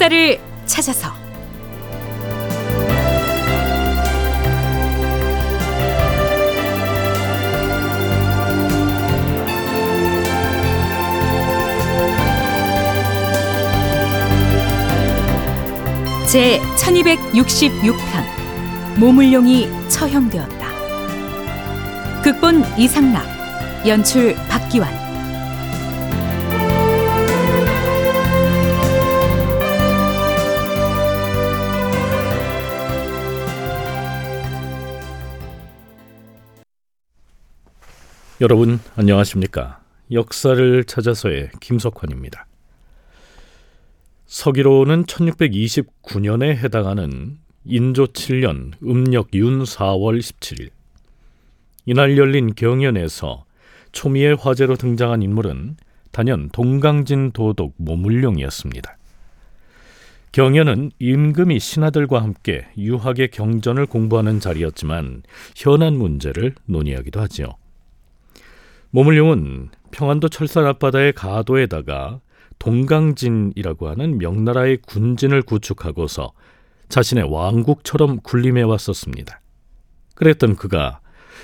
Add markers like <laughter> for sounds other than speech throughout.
역사를 찾아서 제 1266편 모물룡이 처형되었다. 극본 이상락, 연출 박기환. 여러분 안녕하십니까? 역사를 찾아서의 김석환입니다. 서기로는 1629년에 해당하는 인조 7년 음력 윤 4월 17일 이날 열린 경연에서 초미의 화제로 등장한 인물은 단연 동강진 도독 모물룡이었습니다. 경연은 임금이 신하들과 함께 유학의 경전을 공부하는 자리였지만 현안 문제를 논의하기도 하지요. 모물룡은 평안도 철산 앞바다의 가도에다가 동강진이라고 하는 명나라의 군진을 구축하고서 자신의 왕국처럼 군림해 왔었습니다. 그랬던 그가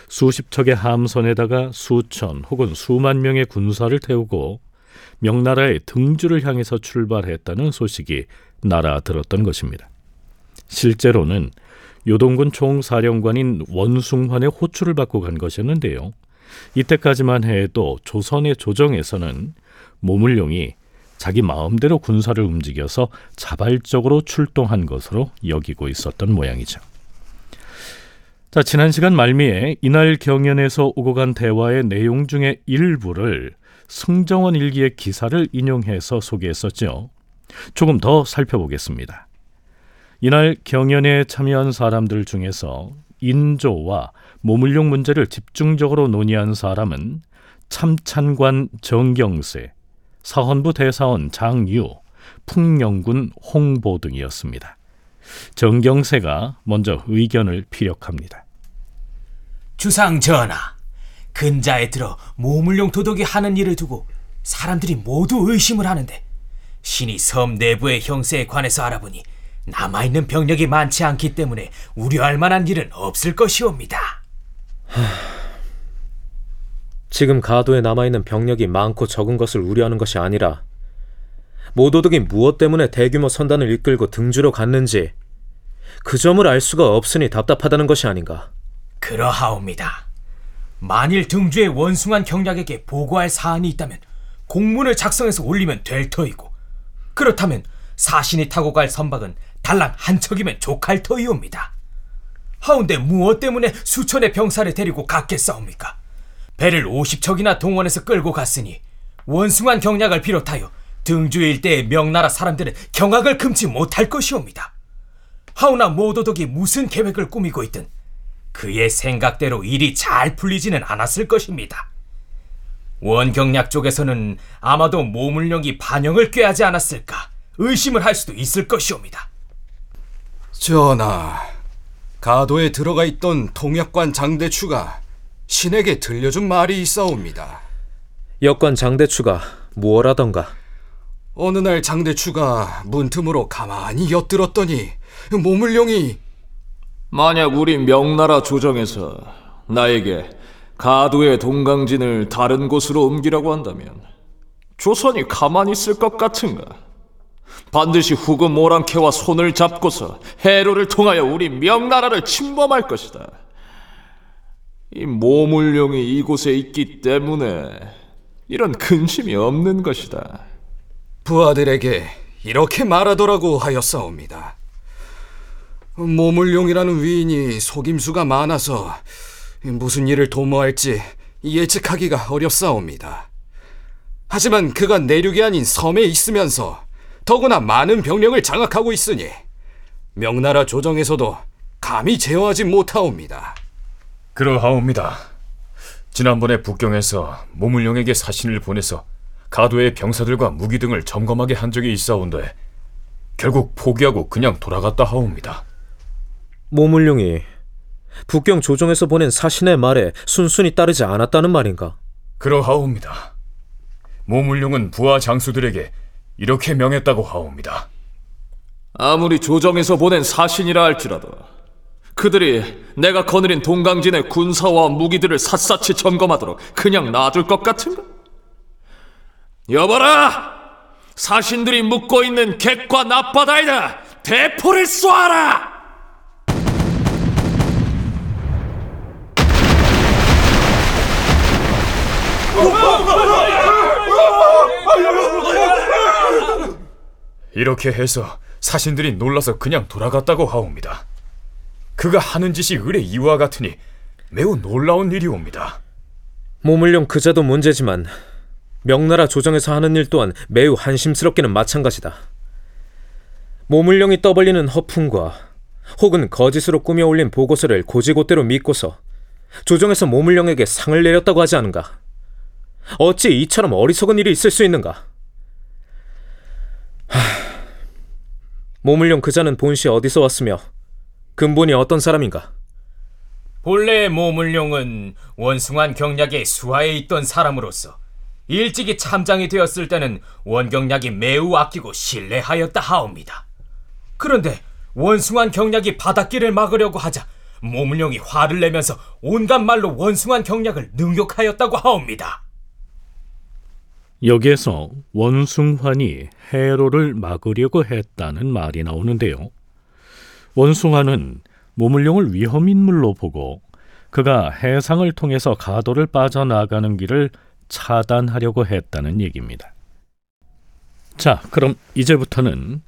수십 척의 함선에다가 수천 혹은 수만 명의 군사를 태우고 명나라의 등주를 향해서 출발했다는 소식이 날아들었던 것입니다. 실제로는 요동군 총사령관인 원숭환의 호출을 받고 간 것이었는데요. 이때까지만 해도 조선의 조정에서는 모물룡이 자기 마음대로 군사를 움직여서 자발적으로 출동한 것으로 여기고 있었던 모양이죠. 자, 지난 시간 말미에 이날 경연에서 오고 간 대화의 내용 중의 일부를 승정원 일기의 기사를 인용해서 소개했었죠. 조금 더 살펴보겠습니다. 이날 경연에 참여한 사람들 중에서 인조와 모물룡 문제를 집중적으로 논의한 사람은 참찬관 정경세, 사헌부 대사원 장유, 풍령군 홍보 등이었습니다. 정경세가 먼저 의견을 피력합니다. 주상 전하, 근자에 들어 모물룡 도독이 하는 일을 두고 사람들이 모두 의심을 하는데 신이 섬 내부의 형세에 관해서 알아보니 남아있는 병력이 많지 않기 때문에 우려할 만한 일은 없을 것이옵니다. 지금 가도에 남아있는 병력이 많고 적은 것을 우려하는 것이 아니라 모도덕이 무엇 때문에 대규모 선단을 이끌고 등주로 갔는지 그 점을 알 수가 없으니 답답하다는 것이 아닌가. 그러하옵니다. 만일 등주의 원숭한 경략에게 보고할 사안이 있다면 공문을 작성해서 올리면 될 터이고 그렇다면 사신이 타고 갈 선박은 달랑 한 척이면 족할 터이옵니다. 하운데 무엇 때문에 수천의 병사를 데리고 갔겠사옵니까? 배를 50척이나 동원해서 끌고 갔으니 원숭한 경략을 비롯하여 등주 일대의 명나라 사람들은 경악을 금치 못할 것이옵니다. 하오나 모도덕이 무슨 계획을 꾸미고 있든 그의 생각대로 일이 잘 풀리지는 않았을 것입니다. 원경략 쪽에서는 아마도 모물령이 반영을 꾀하지 않았을까 의심을 할 수도 있을 것이옵니다. 전하, 가도에 들어가 있던 통역관 장대추가 신에게 들려준 말이 있사옵니다. 역관 장대추가 무엇하던가? 어느 날 장대추가 문틈으로 가만히 엿들었더니 모물룡이 만약 우리 명나라 조정에서 나에게 가도의 동강진을 다른 곳으로 옮기라고 한다면 조선이 가만히 있을 것 같은가? 반드시 후금 모랑캐와 손을 잡고서 해로를 통하여 우리 명나라를 침범할 것이다. 이 모물룡이 이곳에 있기 때문에 이런 근심이 없는 것이다. 부하들에게 이렇게 말하더라고 하였사옵니다. 모물룡이라는 위인이 속임수가 많아서 무슨 일을 도모할지 예측하기가 어렵사옵니다. 하지만 그가 내륙이 아닌 섬에 있으면서 더구나 많은 병력을 장악하고 있으니 명나라 조정에서도 감히 제어하지 못하옵니다. 그러하옵니다. 지난번에 북경에서 모물룡에게 사신을 보내서 가도의 병사들과 무기 등을 점검하게 한 적이 있사온데 결국 포기하고 그냥 돌아갔다 하옵니다. 모물룡이 북경 조정에서 보낸 사신의 말에 순순히 따르지 않았다는 말인가? 그러하옵니다. 모물룡은 부하 장수들에게 이렇게 명했다고 하옵니다. 아무리 조정에서 보낸 사신이라 할지라도 그들이 내가 거느린 동강진의 군사와 무기들을 샅샅이 점검하도록 그냥 놔둘 것 같은가? 여봐라! 사신들이 묵고 있는 객과 납바다에다 대포를 쏘아라! 이렇게 해서 사신들이 놀라서 그냥 돌아갔다고 하옵니다. 그가 하는 짓이 의뢰 이와 같으니 매우 놀라운 일이옵니다. 모물룡 그자도 문제지만 명나라 조정에서 하는 일 또한 매우 한심스럽기는 마찬가지다. 모물룡이 떠벌리는 허풍과 혹은 거짓으로 꾸며 올린 보고서를 고지고대로 믿고서 조정에서 모물룡에게 상을 내렸다고 하지 않은가? 어찌 이처럼 어리석은 일이 있을 수 있는가? 하... 모물룡 그자는 본시 어디서 왔으며 근본이 어떤 사람인가? 본래 모물룡은 원숭한 경략의 수하에 있던 사람으로서 일찍이 참장이 되었을 때는 원경략이 매우 아끼고 신뢰하였다 하옵니다. 그런데 원숭한 경략이 바닷길을 막으려고 하자 모물룡이 화를 내면서 온갖 말로 원숭한 경략을 능욕하였다고 하옵니다. 여기에서 원숭환이 해로를 막으려고 했다는 말이 나오는데요. 원숭환은 모물룡을 위험인물로 보고 그가 해상을 통해서 가도를 빠져나가는 길을 차단하려고 했다는 얘기입니다. 자, 그럼 이제부터는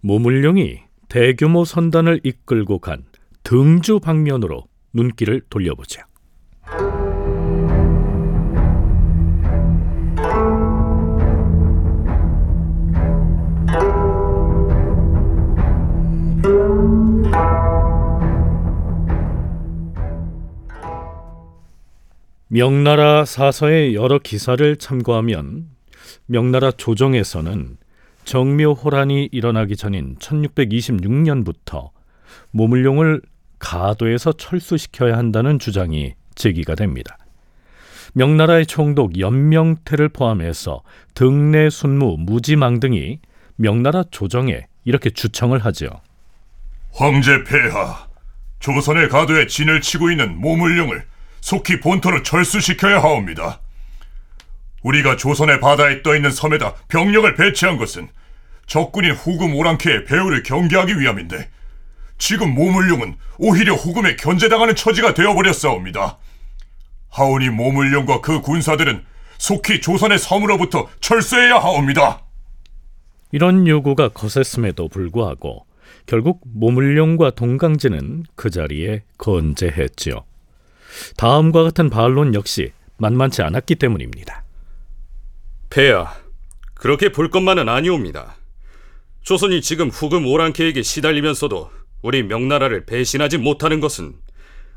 모물룡이 대규모 선단을 이끌고 간 등주 방면으로 눈길을 돌려보자. 명나라 사서의 여러 기사를 참고하면 명나라 조정에서는 정묘호란이 일어나기 전인 1626년부터 모물룡을 가도에서 철수시켜야 한다는 주장이 제기가 됩니다. 명나라의 총독 연명태를 포함해서 등내 순무 무지망 등이 명나라 조정에 이렇게 주청을 하죠. 황제 폐하, 조선의 가도에 진을 치고 있는 모물룡을 속히 본토로 철수시켜야 하옵니다. 우리가 조선의 바다에 떠 있는 섬에다 병력을 배치한 것은 적군인 후금 오랑캐의 배후를 경계하기 위함인데 지금 모물룡은 오히려 후금에 견제당하는 처지가 되어버렸사옵니다. 하오니 모물룡과 그 군사들은 속히 조선의 섬으로부터 철수해야 하옵니다. 이런 요구가 거셌음에도 불구하고 결국 모물룡과 동강진은 그 자리에 건재했지요. 다음과 같은 반론 역시 만만치 않았기 때문입니다. 폐하, 그렇게 볼 것만은 아니옵니다. 조선이 지금 후금 오랑캐에게 시달리면서도 우리 명나라를 배신하지 못하는 것은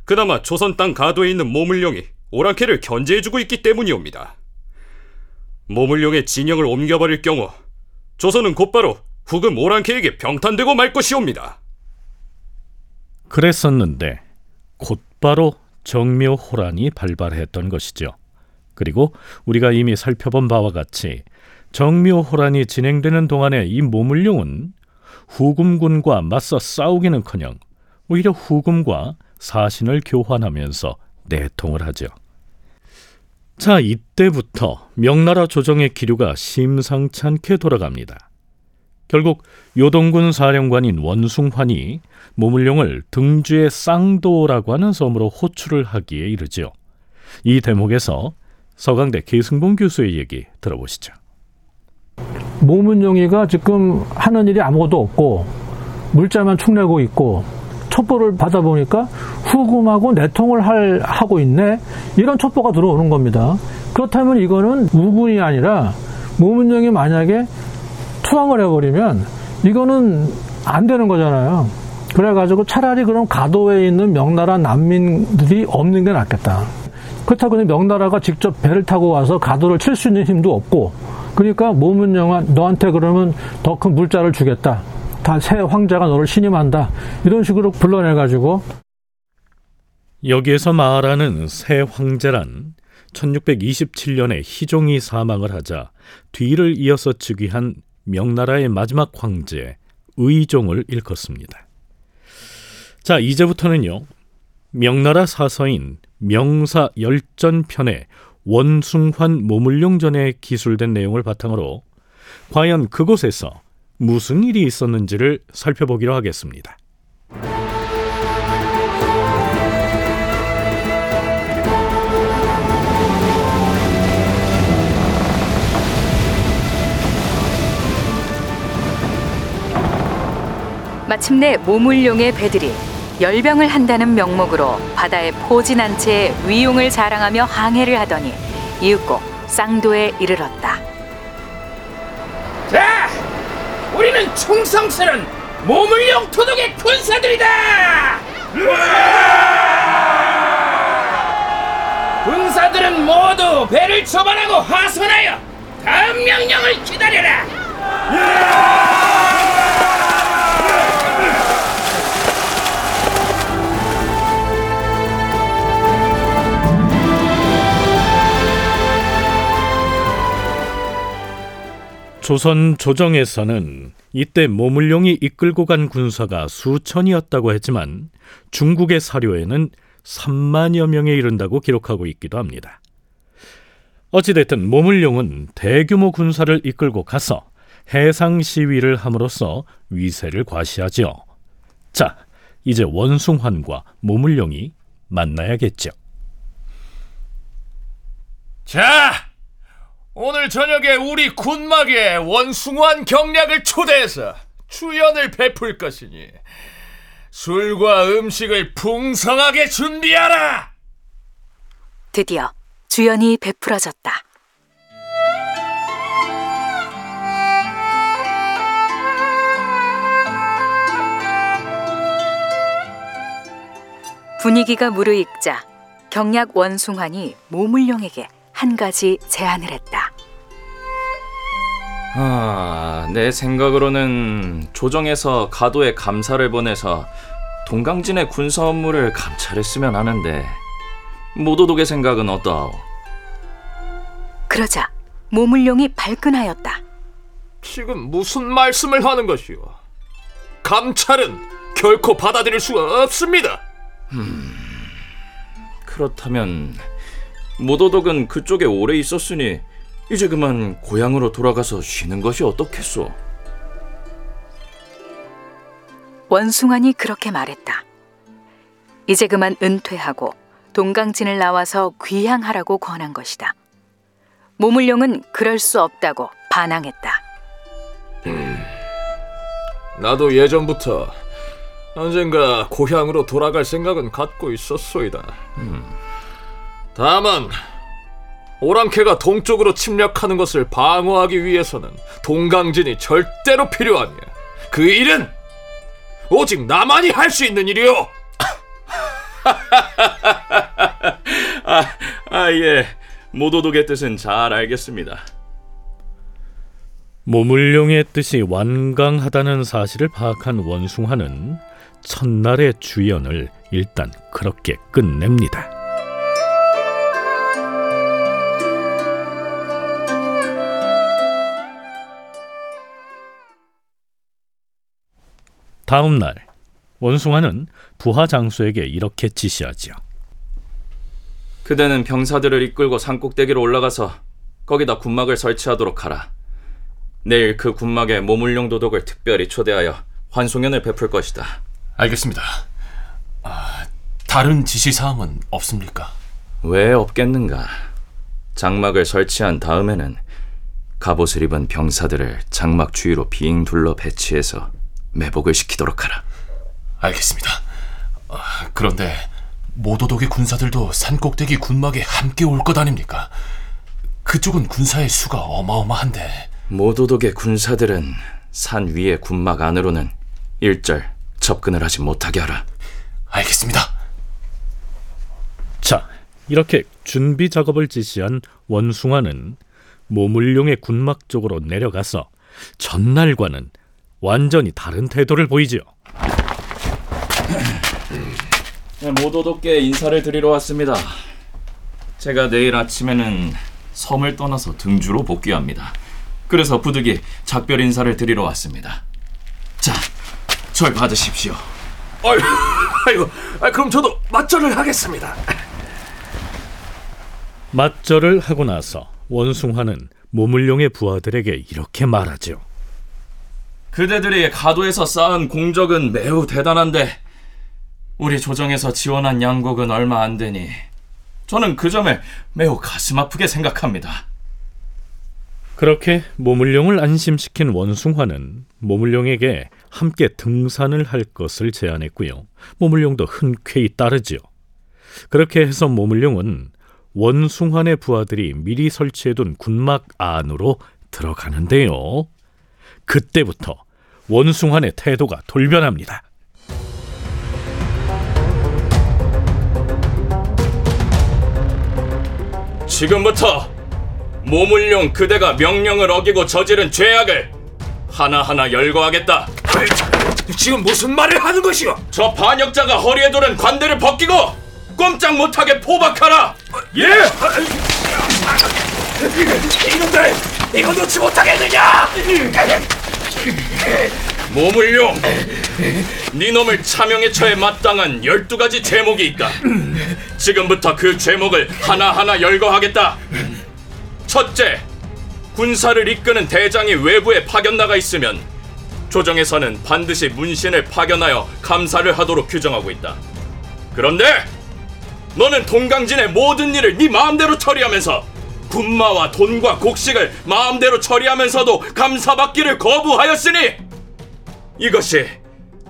그나마 조선 땅 가도에 있는 모물룡이 오랑캐를 견제해주고 있기 때문이옵니다. 모물룡의 진영을 옮겨버릴 경우 조선은 곧바로 후금 오랑캐에게 병탄되고 말 것이옵니다. 그랬었는데 곧바로 정묘호란이 발발했던 것이죠. 그리고 우리가 이미 살펴본 바와 같이 정묘호란이 진행되는 동안에 이 모물룡은 후금군과 맞서 싸우기는커녕 오히려 후금과 사신을 교환하면서 내통을 하죠. 자, 이때부터 명나라 조정의 기류가 심상치 않게 돌아갑니다. 결국 요동군 사령관인 원숭환이 모물룡을 등주의 쌍도라고 하는 섬으로 호출을 하기에 이르지요. 이 대목에서 서강대 계승봉 교수의 얘기 들어보시죠. 모문용이가 지금 하는 일이 아무것도 없고 물자만 축내고 있고 첩보를 받아보니까 후금하고 내통을 할, 하고 있네 이런 첩보가 들어오는 겁니다. 그렇다면 이거는 우군이 아니라 모문용이 만약에 투항을 해버리면 이거는 안 되는 거잖아요. 그래가지고 차라리 그럼 가도에 있는 명나라 난민들이 없는 게 낫겠다. 그렇다고 명나라가 직접 배를 타고 와서 가도를 칠 수 있는 힘도 없고 그러니까 모문영아 너한테 그러면 더 큰 물자를 주겠다. 다 새 황제가 너를 신임한다. 이런 식으로 불러내가지고 여기에서 말하는 새 황제란 1627년에 희종이 사망을 하자 뒤를 이어서 즉위한 명나라의 마지막 황제 의종을 일컫습니다. 자, 이제부터는요. 명나라 사서인 명사 열전편의 원숭환 모물룡전에 기술된 내용을 바탕으로 과연 그곳에서 무슨 일이 있었는지를 살펴보기로 하겠습니다. 마침내 모물룡의 배들이 열병을 한다는 명목으로 바다에 포진한 채 위용을 자랑하며 항해를 하더니 이윽고 쌍도에 이르렀다. 자, 우리는 충성스런 모물용 토독의 군사들이다. 군사들은 모두 배를 처벌하고 하선하여 다음 명령을 기다려라. 조선 조정에서는 이때 모물룡이 이끌고 간 군사가 수천이었다고 했지만 중국의 사료에는 3만여 명에 이른다고 기록하고 있기도 합니다. 어찌됐든 모물룡은 대규모 군사를 이끌고 가서 해상 시위를 함으로써 위세를 과시하지요. 자, 이제 원숭환과 모물룡이 만나야겠죠. 자, 오늘 저녁에 우리 군막에 원숭환 경략을 초대해서 주연을 베풀 것이니 술과 음식을 풍성하게 준비하라. 드디어 주연이 베풀어졌다. 분위기가 무르익자 경약 원숭환이 모물룡에게 한 가지 제안을 했다. 아, 내 생각으로는 조정에서 가도에 감사를 보내서 동강진의 군사 업무를 감찰했으면 하는데 모도독의 생각은 어떠하오? 그러자 모물룡이 발끈하였다. 지금 무슨 말씀을 하는 것이오? 감찰은 결코 받아들일 수가 없습니다. 그렇다면 모도독은 그쪽에 오래 있었으니 이제 그만 고향으로 돌아가서 쉬는 것이 어떻겠소? 원숭환이 그렇게 말했다. 이제 그만 은퇴하고 동강진을 나와서 귀향하라고 권한 것이다. 모물룡은 그럴 수 없다고 반항했다. 나도 예전부터 언젠가 고향으로 돌아갈 생각은 갖고 있었소이다. 다만 오랑캐가 동쪽으로 침략하는 것을 방어하기 위해서는 동강진이 절대로 필요하냐. 그 일은 오직 나만이 할 수 있는 일이오. <laughs> 아, 아 예. 모도독의 뜻은 잘 알겠습니다. 모물룡의 뜻이 완강하다는 사실을 파악한 원숭환은 첫날의 주연을 일단 그렇게 끝냅니다. 다음 날 원숭아는 부하 장수에게 이렇게 지시하지요. 그대는 병사들을 이끌고 산꼭대기로 올라가서 거기다 군막을 설치하도록 하라. 내일 그 군막에 모물룡 도독을 특별히 초대하여 환송연을 베풀 것이다. 알겠습니다. 아, 다른 지시 사항은 없습니까? 왜 없겠는가? 장막을 설치한 다음에는 갑옷을 입은 병사들을 장막 주위로 빙 둘러 배치해서 매복을 시키도록 하라. 알겠습니다. 아, 그런데 모도독의 군사들도 산꼭대기 군막에 함께 올 것 아닙니까? 그쪽은 군사의 수가 어마어마한데 모도독의 군사들은 산 위의 군막 안으로는 일절 접근을 하지 못하게 하라. 알겠습니다. 자, 이렇게 준비 작업을 지시한 원숭아는 모물룡의 군막 쪽으로 내려가서 전날과는 완전히 다른 태도를 보이지요. 모도독께 인사를 드리러 왔습니다. 제가 내일 아침에는 섬을 떠나서 등주로 복귀합니다. 그래서 부득이 작별 인사를 드리러 왔습니다. 자, 절 받으십시오. 아유, 아이고, 아, 그럼 저도 맞절을 하겠습니다. 맞절을 하고 나서 원숭화는 모물룡의 부하들에게 이렇게 말하죠. 그대들이 가도에서 쌓은 공적은 매우 대단한데 우리 조정에서 지원한 양곡은 얼마 안 되니 저는 그 점을 매우 가슴 아프게 생각합니다. 그렇게 모물룡을 안심시킨 원숭화는 모물룡에게 함께 등산을 할 것을 제안했고요. 모물룡도 흔쾌히 따르지요. 그렇게 해서 모물룡은 원숭환의 부하들이 미리 설치해둔 군막 안으로 들어가는데요. 그때부터 원숭환의 태도가 돌변합니다. 지금부터 모물룡 그대가 명령을 어기고 저지른 죄악을 하나하나 열거하겠다. 지금 무슨 말을 하는 것이오? 저 반역자가 허리에 두른 관대를 벗기고 꼼짝 못하게 포박하라. 예! 이놈들 이거 놓지 못하겠느냐? 모물룡, 네 놈을 차명에 처해 마땅한 열두 가지 죄목이 있다. 지금부터 그 죄목을 하나하나 열거하겠다. 첫째, 군사를 이끄는 대장이 외부에 파견 나가 있으면 조정에서는 반드시 문신을 파견하여 감사를 하도록 규정하고 있다. 그런데 너는 동강진의 모든 일을 네 마음대로 처리하면서 군마와 돈과 곡식을 마음대로 처리하면서도 감사받기를 거부하였으니 이것이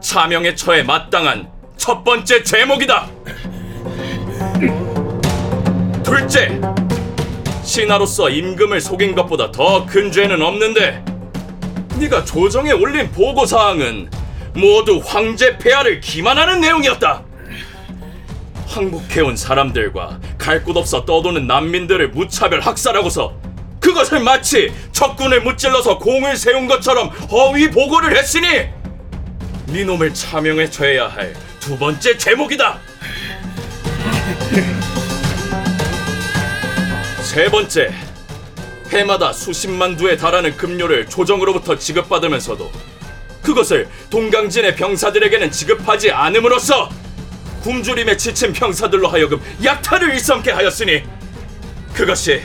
차명에 처해 마땅한 첫 번째 죄목이다. 둘째, 신하로서 임금을 속인 것보다 더 큰 죄는 없는데 네가 조정에 올린 보고 사항은 모두 황제 폐하를 기만하는 내용이었다. 항복해온 사람들과 갈 곳 없어 떠도는 난민들을 무차별 학살하고서 그것을 마치 적군을 무찔러서 공을 세운 것처럼 허위 보고를 했으니 네 놈을 차명에 처해야 할 두 번째 제목이다. <laughs> 세 번째, 해마다 수십만 두에 달하는 급료를 조정으로부터 지급받으면서도 그것을 동강진의 병사들에게는 지급하지 않음으로써 굶주림에 지친 병사들로 하여금 약탈을 일삼게 하였으니 그것이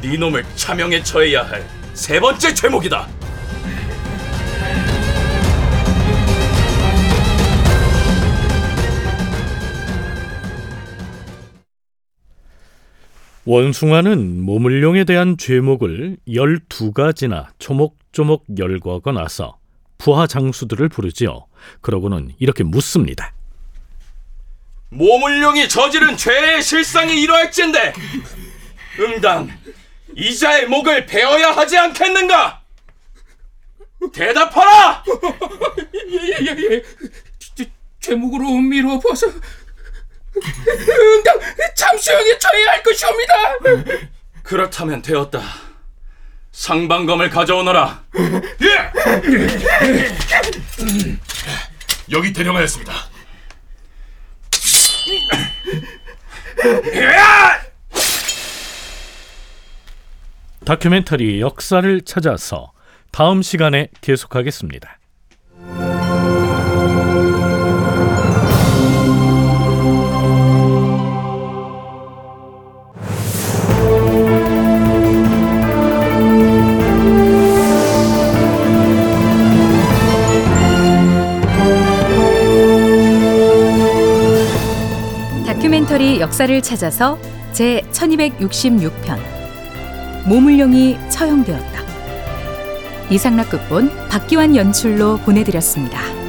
네 놈을 차명에 처해야 할 세 번째 죄목이다. 원숭아는 모물룡에 대한 죄목을 12가지나 조목조목 열거하고 나서 부하 장수들을 부르지요. 그러고는 이렇게 묻습니다. 모물룡이 저지른 죄의 실상이 이러할진데 응당 이자의 목을 베어야 하지 않겠는가? 대답하라! 예예예 죄목으로 미뤄봐서 응당 참수형에 처해야 할 것이옵니다. 그렇다면 되었다. 상방검을 가져오너라. 여기 대령하였습니다. 다큐멘터리 역사를 찾아서 다음 시간에 계속하겠습니다. 역사를 찾아서 제 1266편 모물룡이 처형되었다. 이상락 극본 박기환 연출로 보내드렸습니다.